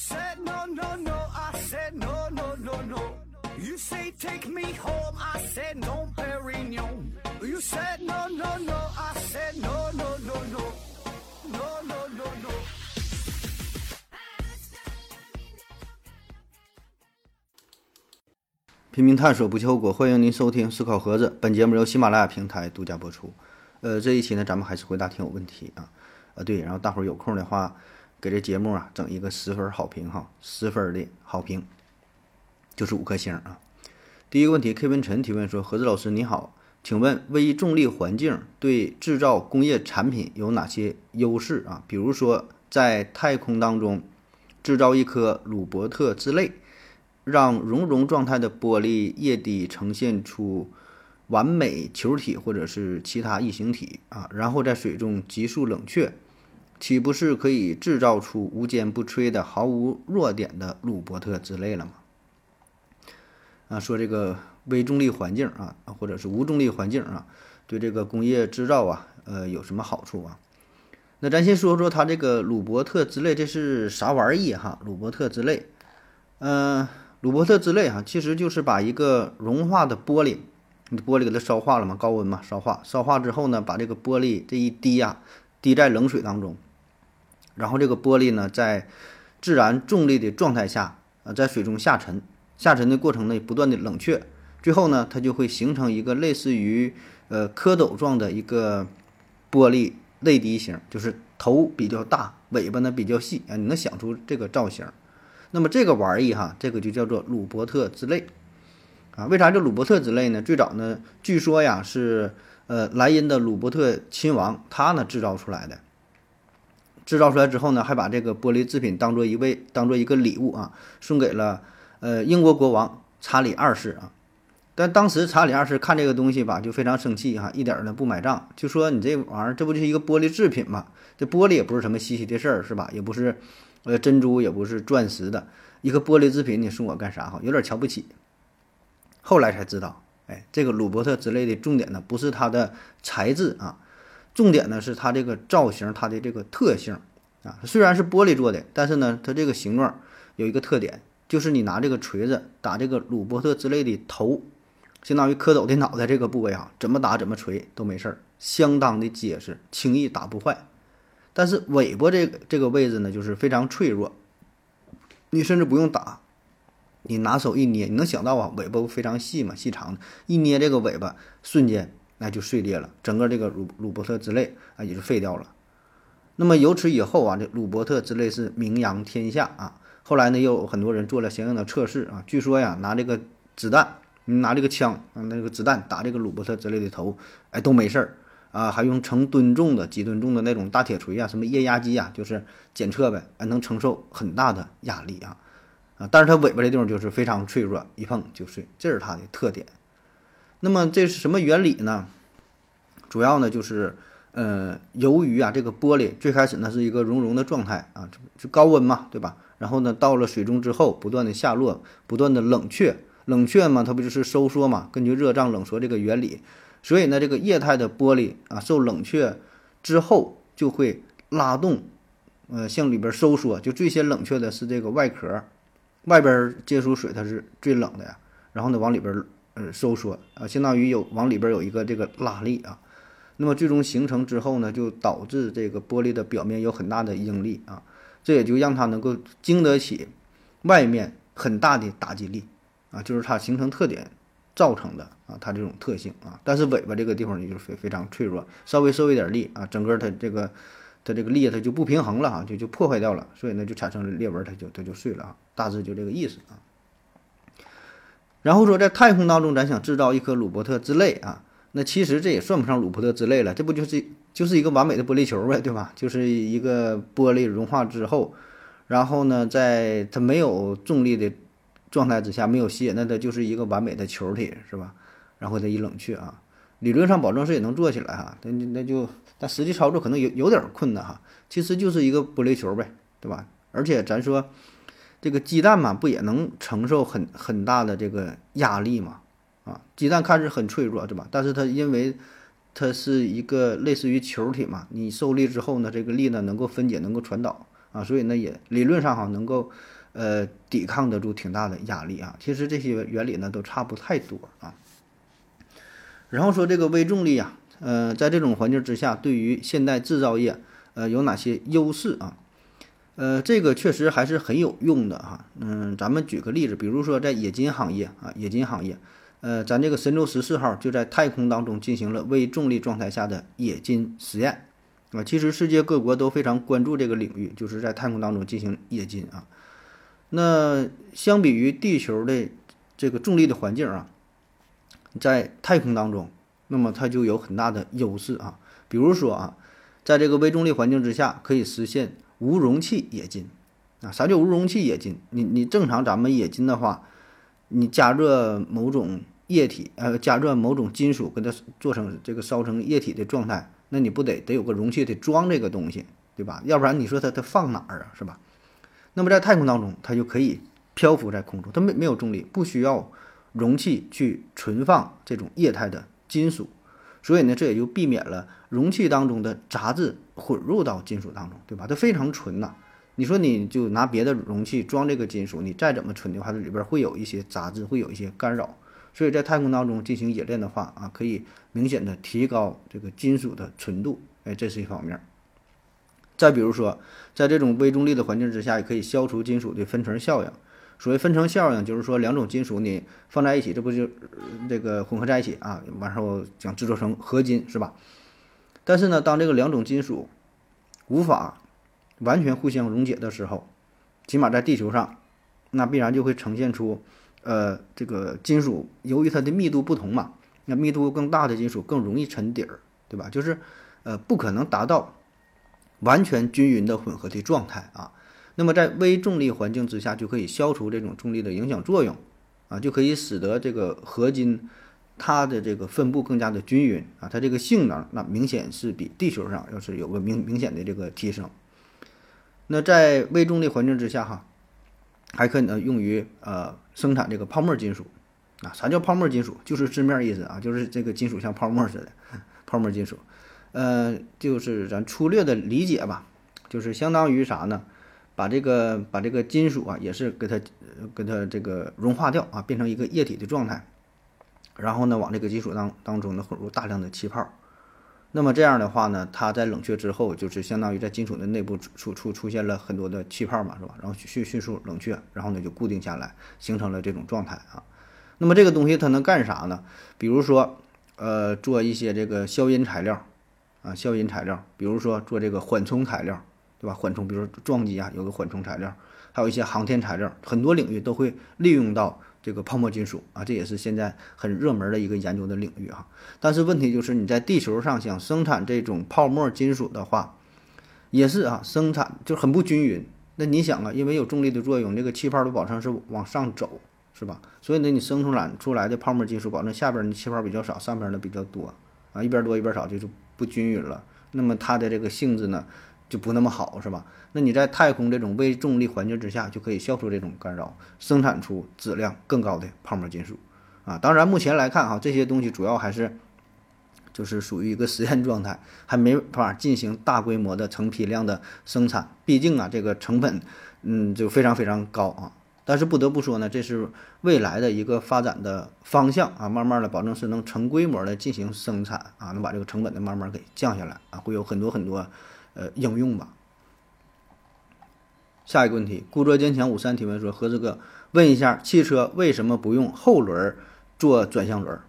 said no, no, no, I said no, no, no, no. You say take me home, I said no, Perignon. You said no, no, no, I said no, no, no, no. No, no, no, no. 拼命探索，不计后果。欢迎您收听《思考盒子》，本节目由喜马拉雅平台独家播出。呃，这一期呢，咱们还是回答听友问题啊。啊，对，然后大伙儿有空的话，给这节目啊整一个十分好评哈，十分的好评，就是五颗星啊。第一个问题，K 文晨提问说：盒子老师你好，请问微重力环境对制造工业产品有哪些优势啊？比如说在太空当中制造一颗鲁伯特之泪。让熔融状态的玻璃液体呈现出完美球体或者是其他异形体啊，然后在水中急速冷却，岂不是可以制造出无坚不摧的、毫无弱点的鲁伯特之类了吗？啊，说这个微重力环境啊，或者是无重力环境啊，对这个工业制造啊，呃，有什么好处啊？那咱先说说它这个鲁伯特之泪，这是啥玩意哈？鲁伯特之泪，嗯。鲁伯特之泪哈，其实就是把一个融化的玻璃，你玻璃给它烧化了嘛，高温嘛，烧化，烧化之后呢，把这个玻璃这一滴呀，滴在冷水当中，然后这个玻璃呢，在自然重力的状态下，啊，在水中下沉，下沉的过程呢，不断的冷却，最后呢，它就会形成一个类似于呃蝌蚪状的一个玻璃泪滴形，就是头比较大，尾巴呢比较细啊，你能想出这个造型。那么这个玩意哈，这个就叫做鲁伯特之泪，啊，为啥叫鲁伯特之泪呢？最早呢，据说呀是呃莱茵的鲁伯特亲王他呢制造出来的，制造出来之后呢，还把这个玻璃制品当做一位当做一个礼物啊，送给了呃英国国王查理二世啊。但当时查理二世看这个东西吧，就非常生气哈，一点呢不买账，就说你这玩意儿这不就是一个玻璃制品吗？这玻璃也不是什么稀奇的事儿是吧？也不是。呃，珍珠也不是钻石的一个玻璃制品，你送我干啥？哈，有点瞧不起。后来才知道，哎，这个鲁伯特之类的重点呢，不是它的材质啊，重点呢是它这个造型，它的这个特性啊。虽然是玻璃做的，但是呢，它这个形状有一个特点，就是你拿这个锤子打这个鲁伯特之类的头，相当于蝌蚪的脑袋这个部位啊，怎么打怎么锤都没事儿，相当的结实，轻易打不坏。但是尾巴这个这个位置呢，就是非常脆弱，你甚至不用打，你拿手一捏，你能想到啊，尾巴非常细嘛，细长的，一捏这个尾巴，瞬间那就碎裂了，整个这个鲁鲁伯特之泪啊也就废掉了。那么由此以后啊，这鲁伯特之泪是名扬天下啊。后来呢，又有很多人做了相应的测试啊，据说呀，拿这个子弹，你拿这个枪，那个子弹打这个鲁伯特之类的头，哎，都没事儿。啊，还用成吨重的、几吨重的那种大铁锤啊，什么液压机啊，就是检测呗，还能承受很大的压力啊，啊，但是它尾巴这地方就是非常脆弱，一碰就碎，这是它的特点。那么这是什么原理呢？主要呢就是，呃，由于啊这个玻璃最开始呢是一个熔融的状态啊，就高温嘛，对吧？然后呢到了水中之后，不断的下落，不断的冷却，冷却嘛，它不就是收缩嘛？根据热胀冷缩这个原理。所以呢，这个液态的玻璃啊，受冷却之后就会拉动，呃，向里边收缩。就最先冷却的是这个外壳，外边接触水它是最冷的呀。然后呢，往里边呃收缩啊，相当于有往里边有一个这个拉力啊。那么最终形成之后呢，就导致这个玻璃的表面有很大的应力啊，这也就让它能够经得起外面很大的打击力啊，就是它形成特点。造成的啊，它这种特性啊，但是尾巴这个地方呢，就是非非常脆弱，稍微受一点力啊，整个它这个它这个力它就不平衡了啊，就就破坏掉了，所以呢就产生了裂纹，它就它就碎了啊，大致就这个意思啊。然后说在太空当中，咱想制造一颗鲁伯特之泪啊，那其实这也算不上鲁伯特之泪了，这不就是就是一个完美的玻璃球呗，对吧？就是一个玻璃融化之后，然后呢，在它没有重力的。状态之下没有吸引，那它就是一个完美的球体，是吧？然后它一冷却啊，理论上保证是也能做起来哈，那那就但实际操作可能有有点困难哈。其实就是一个玻璃球呗，对吧？而且咱说这个鸡蛋嘛，不也能承受很很大的这个压力嘛？啊，鸡蛋看着很脆弱，对吧？但是它因为它是一个类似于球体嘛，你受力之后呢，这个力呢能够分解，能够传导啊，所以呢也理论上哈能够呃抵抗得住挺大的压力啊。其实这些原理呢都差不太多啊。然后说这个微重力啊，呃，在这种环境之下，对于现代制造业呃有哪些优势啊？呃，这个确实还是很有用的哈。嗯，咱们举个例子，比如说在冶金行业啊，冶金行业，呃，咱这个神舟十四号就在太空当中进行了微重力状态下的冶金实验啊。其实世界各国都非常关注这个领域，就是在太空当中进行冶金啊。那相比于地球的这个重力的环境啊，在太空当中，那么它就有很大的优势啊。比如说啊，在这个微重力环境之下，可以实现。无容器冶金，啊，啥叫无容器冶金？你你正常咱们冶金的话，你加热某种液体，呃，加热某种金属，给它做成这个烧成液体的状态，那你不得得有个容器得装这个东西，对吧？要不然你说它它放哪儿啊，是吧？那么在太空当中，它就可以漂浮在空中，它没没有重力，不需要容器去存放这种液态的金属。所以呢，这也就避免了容器当中的杂质混入到金属当中，对吧？它非常纯呐。你说你就拿别的容器装这个金属，你再怎么纯的话，这里边会有一些杂质，会有一些干扰。所以在太空当中进行冶炼的话啊，可以明显的提高这个金属的纯度，哎，这是一方面。再比如说，在这种微重力的环境之下，也可以消除金属的分层效应。所谓分层效应，就是说两种金属你放在一起，这不就这个混合在一起啊？完后想制作成合金是吧？但是呢，当这个两种金属无法完全互相溶解的时候，起码在地球上，那必然就会呈现出，呃，这个金属由于它的密度不同嘛，那密度更大的金属更容易沉底儿，对吧？就是呃，不可能达到完全均匀的混合的状态啊。那么在微重力环境之下，就可以消除这种重力的影响作用，啊，就可以使得这个合金它的这个分布更加的均匀啊，它这个性能那明显是比地球上要是有个明明显的这个提升。那在微重力环境之下哈，还可以呢用于呃生产这个泡沫金属啊，啥叫泡沫金属？就是字面意思啊，就是这个金属像泡沫似的，泡沫金属，呃，就是咱粗略的理解吧，就是相当于啥呢？把这个把这个金属啊，也是给它给它这个融化掉啊，变成一个液体的状态，然后呢，往这个金属当当中呢混入大量的气泡，那么这样的话呢，它在冷却之后，就是相当于在金属的内部出出出现了很多的气泡嘛，是吧？然后迅迅速冷却，然后呢就固定下来，形成了这种状态啊。那么这个东西它能干啥呢？比如说，呃，做一些这个消音材料啊，消音材料，比如说做这个缓冲材料。对吧？缓冲，比如说撞击啊，有个缓冲材料，还有一些航天材料，很多领域都会利用到这个泡沫金属啊，这也是现在很热门的一个研究的领域哈。但是问题就是你在地球上想生产这种泡沫金属的话，也是啊，生产就很不均匀。那你想啊，因为有重力的作用，这个气泡都保证是往上走，是吧？所以呢，你生出来出来的泡沫金属，保证下边的气泡比较少，上边的比较多啊，一边多一边少就是不均匀了。那么它的这个性质呢？就不那么好，是吧？那你在太空这种微重力环境之下，就可以消除这种干扰，生产出质量更高的泡沫金属啊。当然，目前来看哈，这些东西主要还是 就是属于一个实验状态，还没法进行大规模的成批量的生产。毕竟啊，这个成本嗯就非常非常高啊。但是不得不说呢，这是未来的一个发展的方向啊。慢慢的，保证是能成规模的进行生产啊，能把这个成本的慢慢给降下来啊，会有很多很多。呃，应用吧。下一个问题，故作坚强五三提问说：“何子哥，问一下，汽车为什么不用后轮做转向轮？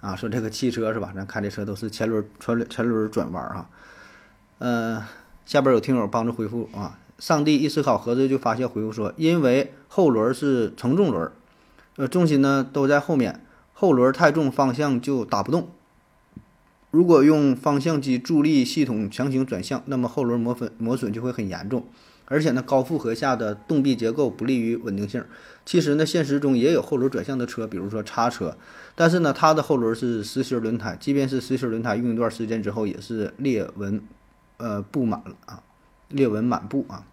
啊，说这个汽车是吧？咱开的车都是前轮、前轮、前轮转弯哈。呃，下边有听友帮着回复啊。上帝一思考，何子就发现回复说：因为后轮是承重轮，呃，重心呢都在后面，后轮太重，方向就打不动。”如果用方向机助力系统强行转向，那么后轮磨损磨损就会很严重，而且呢，高负荷下的动臂结构不利于稳定性。其实呢，现实中也有后轮转向的车，比如说叉车，但是呢，它的后轮是实心轮胎，即便是实心轮胎，用一段时间之后也是裂纹，呃，布满了啊，裂纹满布啊。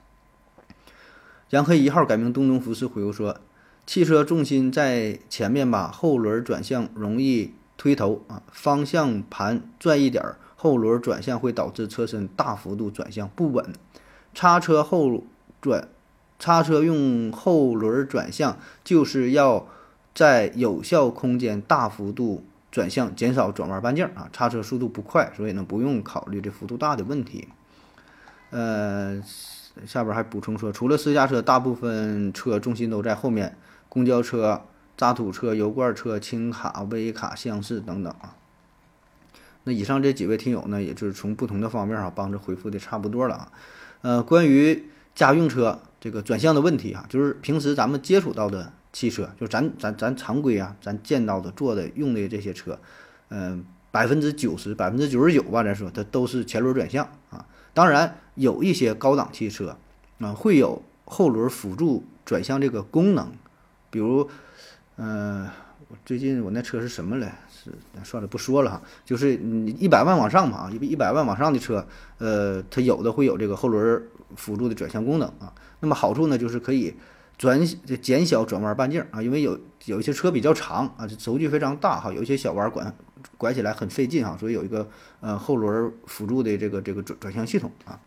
杨黑一号改名东东服饰回复说，汽车重心在前面吧，后轮转向容易。推头啊，方向盘转一点儿，后轮转向会导致车身大幅度转向不稳。叉车后转，叉车用后轮转向，就是要在有效空间大幅度转向，减少转弯半径啊。叉车速度不快，所以呢不用考虑这幅度大的问题。呃，下边还补充说，除了私家车，大部分车重心都在后面，公交车、渣土车、油罐车、轻卡、微卡、厢式等等啊。那以上这几位听友呢，也就是从不同的方面啊，帮着回复的差不多了啊。呃，关于家用车这个转向的问题啊，就是平时咱们接触到的汽车，就咱咱咱常规啊，咱见到的、坐的、用的这些车，嗯，百分之九十、百分之九十九吧，咱说它都是前轮转向啊。当然，有一些高档汽车啊，会有后轮辅助转向这个功能，比如，嗯。我最近我那车是什么嘞？是算了，不说了哈。就是你一百万往上嘛啊，一一百万往上的车，呃，它有的会有这个后轮辅助的转向功能啊。那么好处呢，就是可以转减小转弯半径啊，因为有有一些车比较长啊，这轴距非常大哈，有一些小弯拐拐起来很费劲哈，所以有一个呃后轮辅助的这个这个转转向系统啊。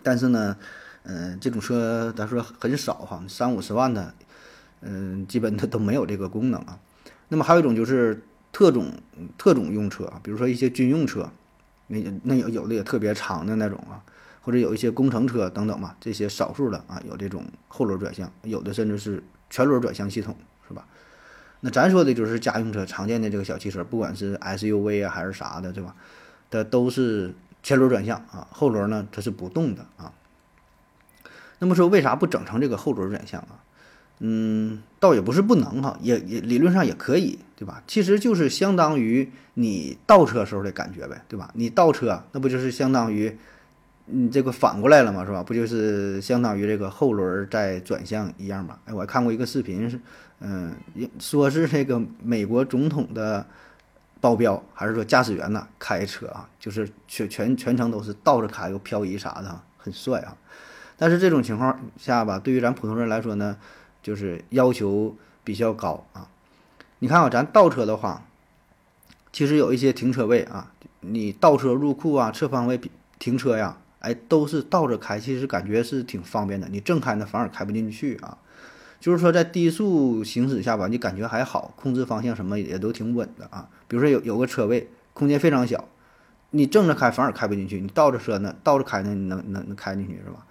但是呢，嗯，这种车咱说很少哈，三五十万的。嗯，基本它都没有这个功能啊。那么还有一种就是特种特种用车啊，比如说一些军用车，那那有有的也特别长的那种啊，或者有一些工程车等等嘛，这些少数的啊有这种后轮转向，有的甚至是全轮转向系统，是吧？那咱说的就是家用车常见的这个小汽车，不管是 SUV 啊还是啥的，对吧？它都是前轮转向啊，后轮呢它是不动的啊。那么说为啥不整成这个后轮转向啊？嗯，倒也不是不能哈，也也理论上也可以，对吧？其实就是相当于你倒车时候的感觉呗，对吧？你倒车那不就是相当于你这个反过来了嘛，是吧？不就是相当于这个后轮在转向一样嘛？哎，我还看过一个视频，是嗯，说是这个美国总统的保镖还是说驾驶员呢开车啊，就是全全全程都是倒着开，又漂移啥的，很帅啊。但是这种情况下吧，对于咱普通人来说呢？就是要求比较高啊！你看啊，咱倒车的话，其实有一些停车位啊，你倒车入库啊，侧方位停车呀，哎，都是倒着开，其实感觉是挺方便的。你正开呢，反而开不进去啊。就是说，在低速行驶下吧，你感觉还好，控制方向什么也都挺稳的啊。比如说有有个车位，空间非常小，你正着开反而开不进去，你倒着车呢，倒着开呢，你能能能开进去是吧？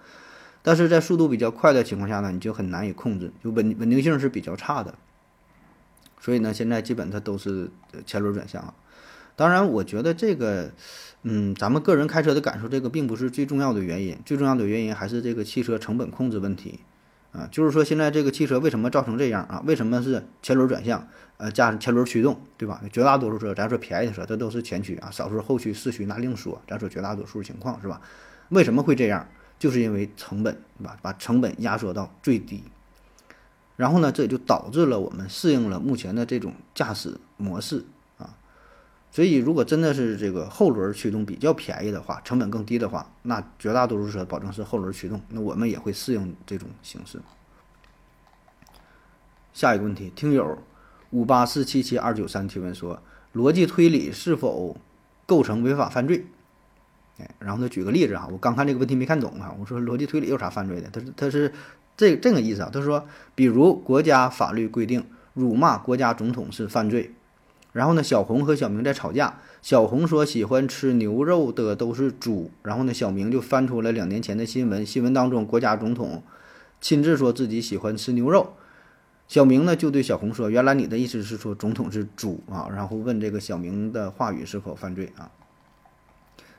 但是在速度比较快的情况下呢，你就很难以控制，就稳稳定性是比较差的。所以呢，现在基本它都是前轮转向。当然，我觉得这个，嗯，咱们个人开车的感受，这个并不是最重要的原因。最重要的原因还是这个汽车成本控制问题啊。就是说，现在这个汽车为什么造成这样啊？为什么是前轮转向？呃，加上前轮驱动，对吧？绝大多数车，咱说便宜的车，它都是前驱啊，少数后驱、四驱那另说。咱说绝大多数情况是吧？为什么会这样？就是因为成本，对吧？把成本压缩到最低，然后呢，这也就导致了我们适应了目前的这种驾驶模式啊。所以，如果真的是这个后轮驱动比较便宜的话，成本更低的话，那绝大多数车保证是后轮驱动，那我们也会适应这种形式。下一个问题，听友五八四七七二九三提问说：逻辑推理是否构成违法犯罪？哎，然后他举个例子啊，我刚看这个问题没看懂啊。我说逻辑推理有啥犯罪的？他是他是这这个意思啊。他说，比如国家法律规定辱骂国家总统是犯罪，然后呢，小红和小明在吵架，小红说喜欢吃牛肉的都是猪，然后呢，小明就翻出了两年前的新闻，新闻当中国家总统亲自说自己喜欢吃牛肉，小明呢就对小红说，原来你的意思是说总统是猪啊？然后问这个小明的话语是否犯罪啊？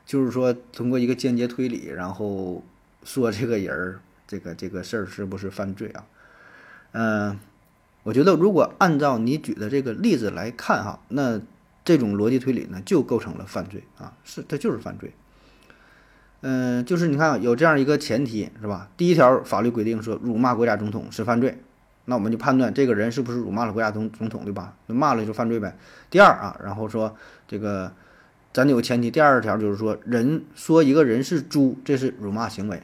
就是说，通过一个间接推理，然后说这个人儿，这个这个事儿是不是犯罪啊？嗯，我觉得如果按照你举的这个例子来看哈，那这种逻辑推理呢，就构成了犯罪啊，是它就是犯罪。嗯，就是你看有这样一个前提是吧？第一条法律规定说辱骂国家总统是犯罪，那我们就判断这个人是不是辱骂了国家总总统对吧？骂了就犯罪呗。第二啊，然后说这个。咱得有个前提，第二条就是说，人说一个人是猪，这是辱骂行为，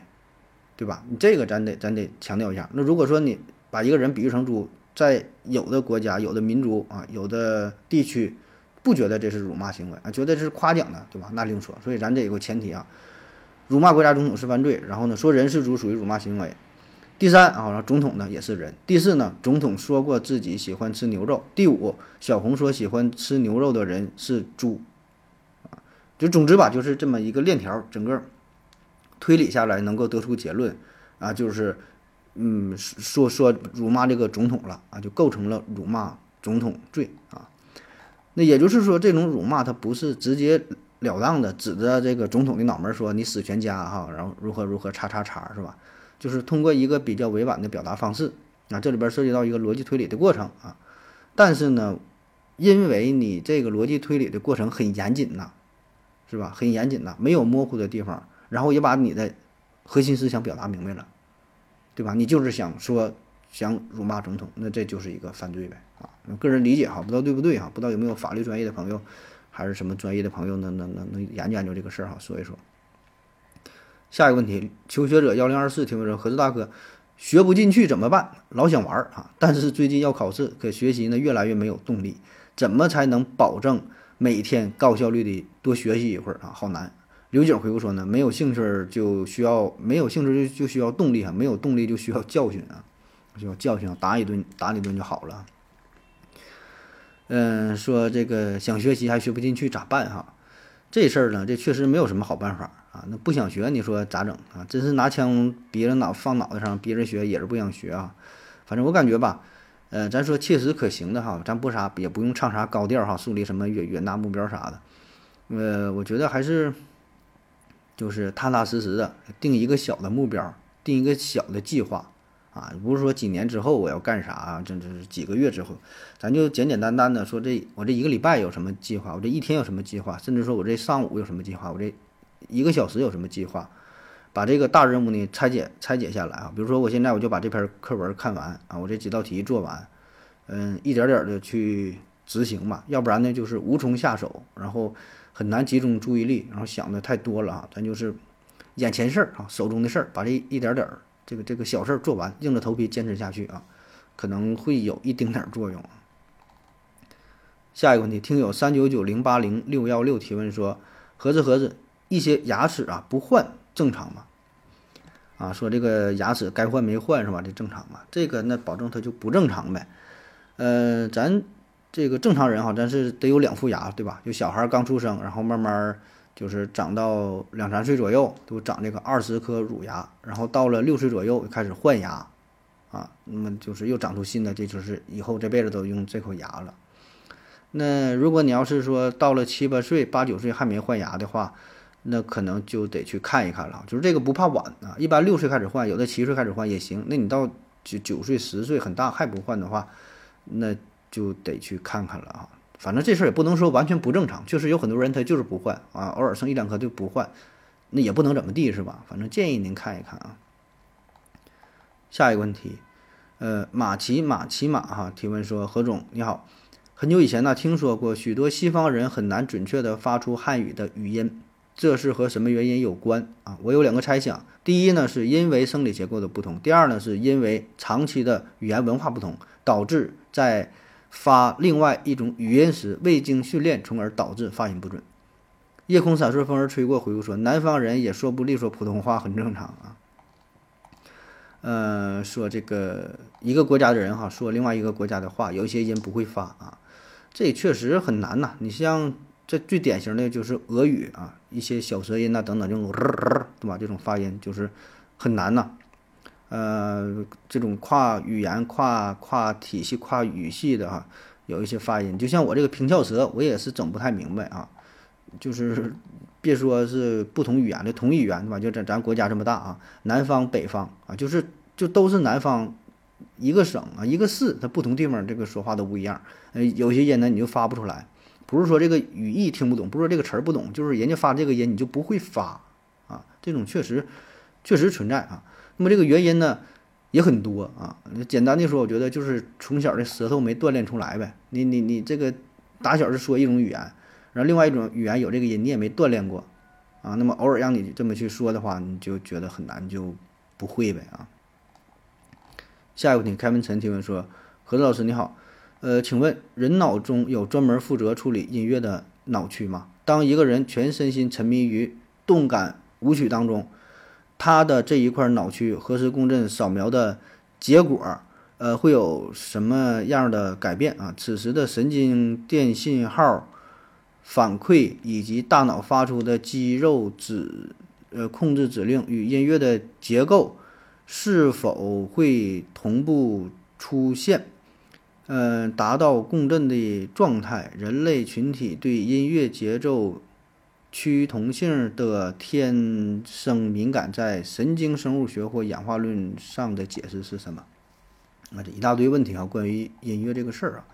对吧？你这个咱得咱得强调一下。那如果说你把一个人比喻成猪，在有的国家、有的民族啊、有的地区，不觉得这是辱骂行为啊，觉得是夸奖的，对吧？那另说。所以咱这有个前提啊，辱骂国家总统是犯罪。然后呢，说人是猪属于辱骂行为。第三啊，总统呢也是人。第四呢，总统说过自己喜欢吃牛肉。第五，小红说喜欢吃牛肉的人是猪。就总之吧，就是这么一个链条，整个推理下来能够得出结论啊，就是嗯，说说辱骂这个总统了啊，就构成了辱骂总统罪啊。那也就是说，这种辱骂它不是直接了当的指着这个总统的脑门说你死全家哈，然后如何如何叉叉叉是吧？就是通过一个比较委婉的表达方式啊，这里边涉及到一个逻辑推理的过程啊。但是呢，因为你这个逻辑推理的过程很严谨呐，是吧？很严谨的，没有模糊的地方，然后也把你的核心思想表达明白了，对吧？你就是想说想辱骂总统，那这就是一个犯罪呗啊。个人理解哈，不知道对不对哈？不知道有没有法律专业的朋友，还是什么专业的朋友能能能能研究研究这个事儿哈，说一说。下一个问题，求学者幺零二四提问说：“何子大哥，学不进去怎么办？老想玩儿啊，但是最近要考试，可学习呢越来越没有动力，怎么才能保证每天高效率的多学习一会儿啊？好难。”刘景回复说：“呢，没有兴趣就需要没有兴趣就就需要动力啊，没有动力就需要教训啊，需要教训啊，打一顿打你一顿就好了。”嗯，说这个想学习还学不进去咋办哈？这事儿呢，这确实没有什么好办法。啊，那不想学，你说咋整啊？真是拿枪逼着脑放脑袋上，逼着学也是不想学啊。反正我感觉吧，呃，咱说切实可行的哈，咱不啥也不用唱啥高调哈，树立什么远远大目标啥的。呃，我觉得还是就是踏踏实实的定一个小的目标，定一个小的计划啊，不是说几年之后我要干啥，这这是几个月之后，咱就简简单单的说这我这一个礼拜有什么计划，我这一天有什么计划，甚至说我这上午有什么计划，我这。一个小时有什么计划？把这个大任务呢拆解拆解下来啊。比如说，我现在我就把这篇课文看完啊，我这几道题做完，嗯，一点点的去执行嘛。要不然呢，就是无从下手，然后很难集中注意力，然后想的太多了啊。咱就是眼前事儿啊，手中的事儿，把这一点点儿这个这个小事儿做完，硬着头皮坚持下去啊，可能会有一丁点儿作用。下一个问题，听友三九九零八零六幺六提问说：盒子盒子。一些牙齿啊不换正常吗？啊，说这个牙齿该换没换是吧？这正常吗？这个那保证它就不正常呗。呃，咱这个正常人哈，咱是得有两副牙对吧？就小孩刚出生，然后慢慢就是长到两三岁左右，都长这个二十颗乳牙，然后到了六岁左右开始换牙啊，那么就是又长出新的，这就是以后这辈子都用这口牙了。那如果你要是说到了七八岁、八九岁还没换牙的话，那可能就得去看一看了，就是这个不怕晚啊，一般六岁开始换，有的七岁开始换也行。那你到九九岁、十岁很大还不换的话，那就得去看看了啊。反正这事儿也不能说完全不正常，确实有很多人他就是不换啊，偶尔剩一两颗就不换，那也不能怎么地是吧？反正建议您看一看啊。下一个问题，呃，马奇马奇马哈提问说：何总你好，很久以前呢听说过许多西方人很难准确的发出汉语的语音。这是和什么原因有关啊？我有两个猜想。第一呢，是因为生理结构的不同；第二呢，是因为长期的语言文化不同，导致在发另外一种语音时未经训练，从而导致发音不准。夜空闪烁，风儿吹过，回复说：南方人也说不利索普通话，很正常啊。呃，说这个一个国家的人哈，说另外一个国家的话，有一些音不会发啊，这也确实很难呐。你像。这最典型的就是俄语啊，一些小舌音呐等等这种，对吧？这种发音就是很难呐。呃，这种跨语言、跨跨体系、跨语系的哈，有一些发音，就像我这个平翘舌，我也是整不太明白啊。就是别说是不同语言的同语言，对吧？就咱咱国家这么大啊，南方北方啊，就是就都是南方一个省啊，一个市，它不同地方这个说话都不一样。呃，有些音呢你就发不出来。不是说这个语义听不懂，不是说这个词儿不懂，就是人家发这个音你就不会发啊，这种确实确实存在啊。那么这个原因呢也很多啊。简单的说，我觉得就是从小的舌头没锻炼出来呗。你你你这个打小是说一种语言，然后另外一种语言有这个音你也没锻炼过啊。那么偶尔让你这么去说的话，你就觉得很难，就不会呗啊。下一个问题，开门陈提问说：何子老师你好。呃，请问人脑中有专门负责处理音乐的脑区吗？当一个人全身心沉迷于动感舞曲当中，他的这一块脑区核磁共振扫描的结果，呃，会有什么样的改变啊？此时的神经电信号反馈以及大脑发出的肌肉指呃控制指令与音乐的结构是否会同步出现？嗯，达到共振的状态，人类群体对音乐节奏趋同性的天生敏感，在神经生物学或演化论上的解释是什么？啊，这一大堆问题啊，关于音乐这个事儿啊，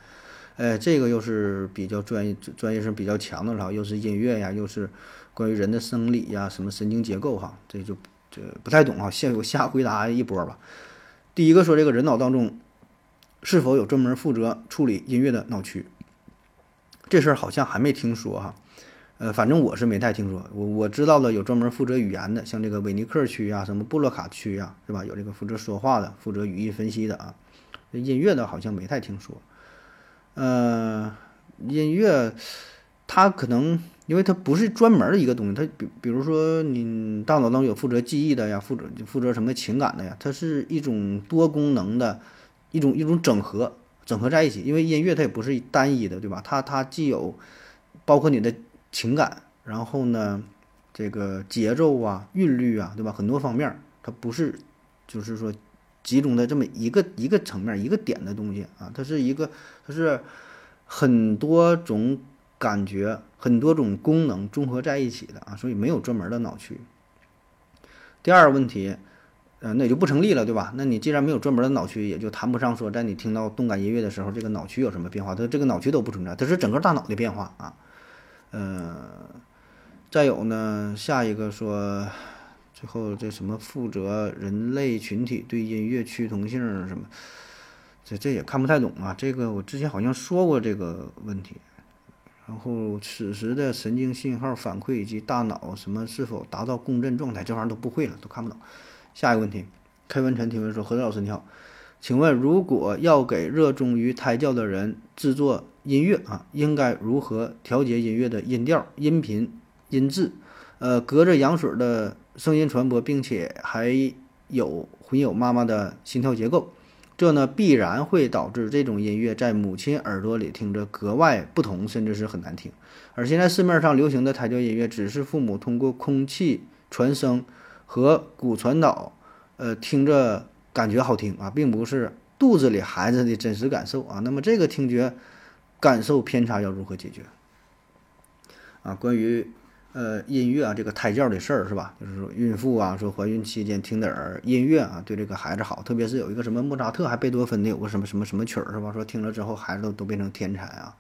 呃，这个又是比较专业、专业性比较强的了，又是音乐呀，又是关于人的生理呀，什么神经结构哈，这就这不太懂啊，先我瞎回答一波吧。第一个说，这个人脑当中。是否有专门负责处理音乐的脑区？这事儿好像还没听说哈，呃，反正我是没太听说。我我知道的有专门负责语言的，像这个韦尼克区啊，什么布洛卡区啊，是吧？有这个负责说话的，负责语义分析的啊。音乐的好像没太听说。呃，音乐它可能因为它不是专门的一个东西，它比比如说你大脑当中有负责记忆的呀，负责负责什么情感的呀，它是一种多功能的。一种一种整合，整合在一起，因为音乐它也不是单一的，对吧？它它既有包括你的情感，然后呢，这个节奏啊、韵律啊，对吧？很多方面，它不是就是说集中的这么一个一个层面、一个点的东西啊，它是一个，它是很多种感觉、很多种功能综合在一起的啊，所以没有专门的脑区。第二个问题。呃，那也就不成立了，对吧？那你既然没有专门的脑区，也就谈不上说在你听到动感音乐的时候，这个脑区有什么变化？它这个脑区都不存在，它是整个大脑的变化啊。呃，再有呢，下一个说，最后这什么负责人类群体对音乐趋同性什么，这这也看不太懂啊。这个我之前好像说过这个问题。然后此时的神经信号反馈以及大脑什么是否达到共振状态，这玩意儿都不会了，都看不懂。下一个问题开文晨提问说：“何老师你好，请问如果要给热衷于胎教的人制作音乐啊，应该如何调节音乐的音调、音频、音质？呃，隔着羊水的声音传播，并且还有混有妈妈的心跳结构，这呢必然会导致这种音乐在母亲耳朵里听着格外不同，甚至是很难听。而现在市面上流行的胎教音乐，只是父母通过空气传声。”和骨传导，呃，听着感觉好听啊，并不是肚子里孩子的真实感受啊。那么这个听觉感受偏差要如何解决？啊，关于呃音乐啊这个胎教的事儿是吧？就是说孕妇啊，说怀孕期间听点儿音乐啊，对这个孩子好。特别是有一个什么莫扎特还贝多芬的有个什么什么什么曲儿是吧？说听了之后孩子都都变成天才啊。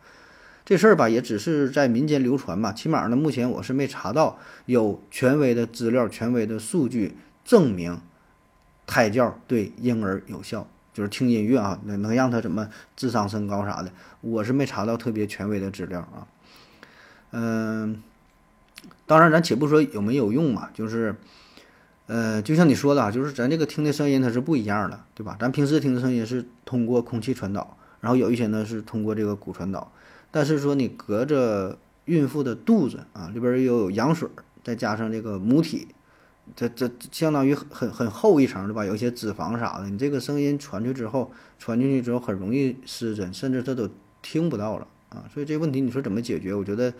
这事儿吧，也只是在民间流传吧。起码呢，目前我是没查到有权威的资料、权威的数据证明胎教对婴儿有效，就是听音乐啊，能能让他怎么智商升高啥的。我是没查到特别权威的资料啊。嗯，当然，咱且不说有没有用嘛，就是，呃，就像你说的啊，就是咱这个听的声音它是不一样的，对吧？咱平时听的声音是通过空气传导，然后有一些呢是通过这个骨传导。但是说你隔着孕妇的肚子啊，里边又有羊水，再加上这个母体，这这相当于很很厚一层，对吧？有一些脂肪啥的，你这个声音传去之后，传进去之后很容易失真，甚至他都听不到了啊。所以这个问题你说怎么解决？我觉得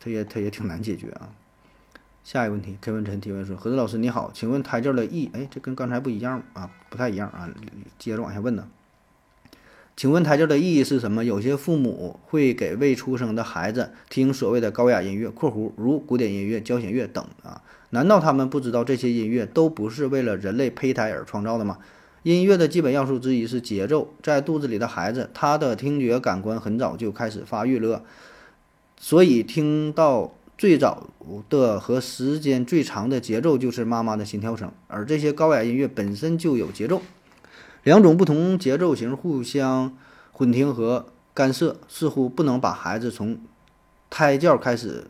他也他也挺难解决啊。下一个问题，K 文臣提问说：何子老师你好，请问胎教的意义？哎，这跟刚才不一样啊，不太一样啊。接着往下问呢。请问胎教的意义是什么？有些父母会给未出生的孩子听所谓的高雅音乐（括弧如古典音乐、交响乐等）啊？难道他们不知道这些音乐都不是为了人类胚胎而创造的吗？音乐的基本要素之一是节奏，在肚子里的孩子，他的听觉感官很早就开始发育了，所以听到最早的和时间最长的节奏就是妈妈的心跳声，而这些高雅音乐本身就有节奏。两种不同节奏型互相混听和干涉，似乎不能把孩子从胎教开始，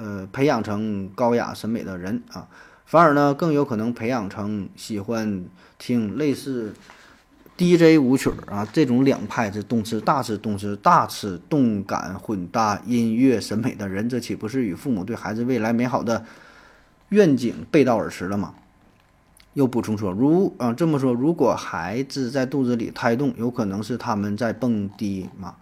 呃，培养成高雅审美的人啊，反而呢，更有可能培养成喜欢听类似 DJ 舞曲啊这种两派子动词大词动词大词动感混搭音乐审美的人，这岂不是与父母对孩子未来美好的愿景背道而驰了嘛。又补充说，如啊这么说，如果孩子在肚子里胎动，有可能是他们在蹦迪嘛？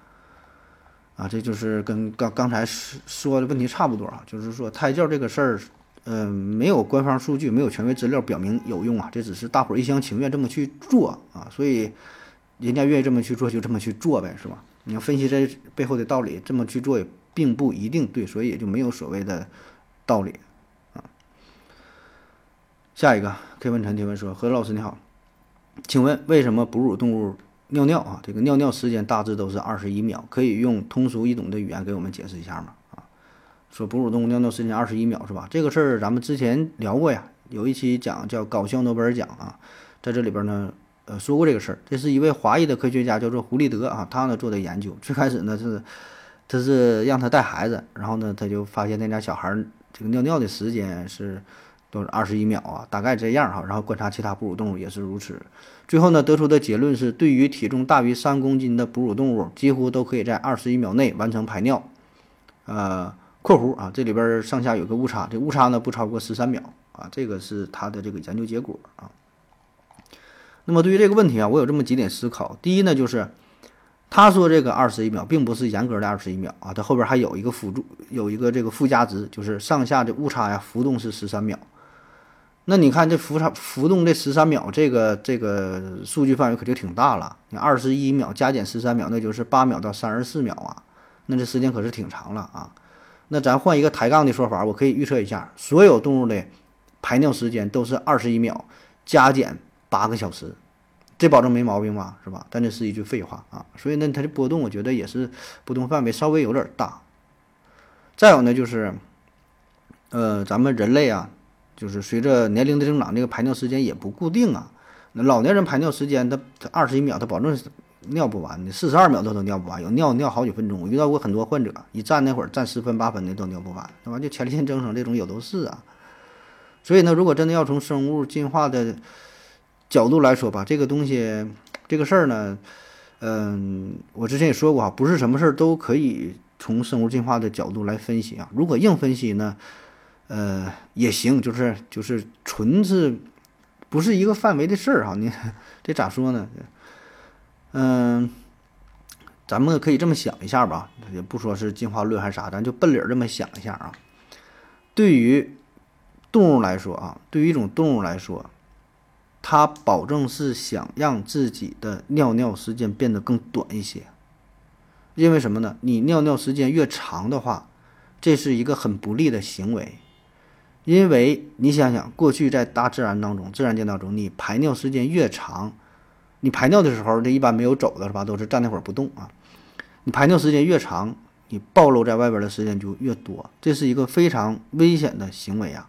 啊，这就是跟刚刚才说的问题差不多啊，就是说胎教这个事儿，嗯，没有官方数据，没有权威资料表明有用啊，这只是大伙儿一厢情愿这么去做啊，所以人家愿意这么去做，就这么去做呗，是吧？你要分析这背后的道理，这么去做也并不一定对，所以也就没有所谓的道理啊。下一个，K 问陈提问说：何老师你好，请问为什么哺乳动物？尿尿啊，这个尿尿时间大致都是二十一秒，可以用通俗易懂的语言给我们解释一下吗？啊，说哺乳动物尿尿时间二十一秒是吧？这个事儿咱们之前聊过呀，有一期讲叫搞笑诺贝尔奖啊，在这里边呢，呃，说过这个事儿。这是一位华裔的科学家叫做胡立德啊，他呢做的研究，最开始呢是他是让他带孩子，然后呢他就发现那家小孩这个尿尿的时间是。都是二十一秒啊，大概这样哈，然后观察其他哺乳动物也是如此。最后呢，得出的结论是，对于体重大于三公斤的哺乳动物，几乎都可以在二十一秒内完成排尿。呃，括弧啊，这里边上下有个误差，这误差呢不超过十三秒啊，这个是他的这个研究结果啊。那么对于这个问题啊，我有这么几点思考。第一呢，就是他说这个二十一秒并不是严格的二十一秒啊，它后边还有一个辅助，有一个这个附加值，就是上下的误差呀，浮动是十三秒。那你看这浮差浮动这十三秒，这个这个数据范围可就挺大了。你二十一秒加减十三秒，那就是八秒到三十四秒啊，那这时间可是挺长了啊。那咱换一个抬杠的说法，我可以预测一下，所有动物的排尿时间都是二十一秒加减八个小时，这保证没毛病吧？是吧？但这是一句废话啊。所以呢，它的波动我觉得也是波动范围稍微有点大。再有呢，就是呃，咱们人类啊。就是随着年龄的增长，这个排尿时间也不固定啊。那老年人排尿时间，他他二十一秒，他保证尿不完的，四十二秒他都尿不完，有尿尿好几分钟。我遇到过很多患者，一站那会儿站十分八分的都尿不完，那完？就前列腺增生这种有都是啊。所以呢，如果真的要从生物进化的角度来说吧，这个东西这个事儿呢，嗯，我之前也说过啊，不是什么事儿都可以从生物进化的角度来分析啊。如果硬分析呢？呃，也行，就是就是纯是，不是一个范围的事儿哈。你这咋说呢？嗯，咱们可以这么想一下吧，也不说是进化论还是啥，咱就奔理儿这么想一下啊。对于动物来说啊，对于一种动物来说，它保证是想让自己的尿尿时间变得更短一些。因为什么呢？你尿尿时间越长的话，这是一个很不利的行为。因为你想想，过去在大自然当中，自然界当中，你排尿时间越长，你排尿的时候，这一般没有走的是吧？都是站那会儿不动啊。你排尿时间越长，你暴露在外边的时间就越多，这是一个非常危险的行为啊！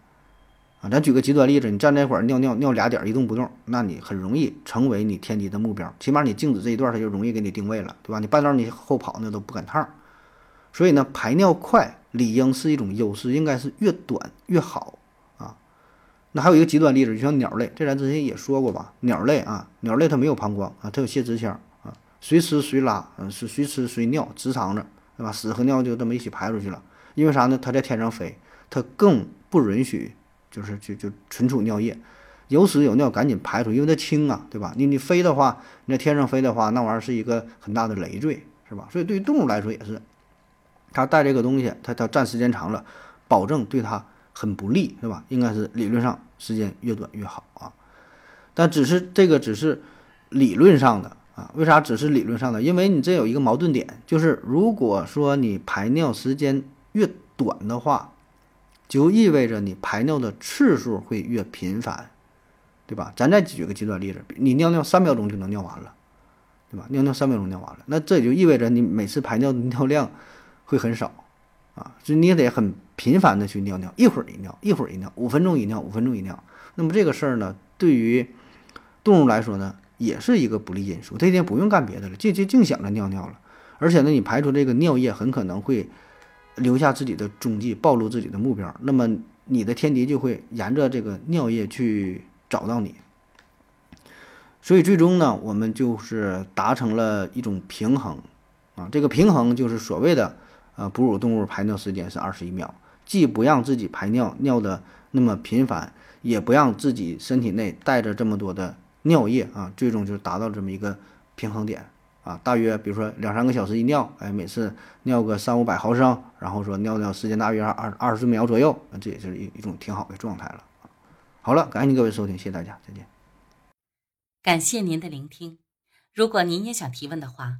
啊，咱举个极端例子，你站那会儿尿尿尿俩点一动不动，那你很容易成为你天敌的目标。起码你静止这一段，它就容易给你定位了，对吧？你半道你后跑那都不赶趟儿。所以呢，排尿快。理应是一种优势，应该是越短越好啊。那还有一个极端例子，就像鸟类，这咱之前也说过吧？鸟类啊，鸟类它没有膀胱啊，它有泄殖腔啊，随吃随拉，嗯，是随吃随尿，直肠子，对吧？屎和尿就这么一起排出去了。因为啥呢？它在天上飞，它更不允许就是就就存储尿液，有屎有尿赶紧排出，因为它轻啊，对吧？你你飞的话，你在天上飞的话，那玩意儿是一个很大的累赘，是吧？所以对于动物来说也是。他带这个东西，它它站时间长了，保证对它很不利，是吧？应该是理论上时间越短越好啊。但只是这个只是理论上的啊。为啥只是理论上的？因为你这有一个矛盾点，就是如果说你排尿时间越短的话，就意味着你排尿的次数会越频繁，对吧？咱再举个极端例子，你尿尿三秒钟就能尿完了，对吧？尿尿三秒钟尿完了，那这也就意味着你每次排尿的尿量。会很少，啊，就你也得很频繁的去尿尿，一会儿一尿，一会儿一尿，五分钟一尿，五分钟一尿。那么这个事儿呢，对于动物来说呢，也是一个不利因素。它一天不用干别的了，就就净想着尿尿了。而且呢，你排出这个尿液很可能会留下自己的踪迹，暴露自己的目标。那么你的天敌就会沿着这个尿液去找到你。所以最终呢，我们就是达成了一种平衡，啊，这个平衡就是所谓的。啊，哺乳动物排尿时间是二十一秒，既不让自己排尿尿的那么频繁，也不让自己身体内带着这么多的尿液啊，最终就达到这么一个平衡点啊。大约比如说两三个小时一尿，哎，每次尿个三五百毫升，然后说尿尿时间大约二二十秒左右，那这也是一一种挺好的状态了。好了，感谢您各位收听，谢谢大家，再见。感谢您的聆听。如果您也想提问的话，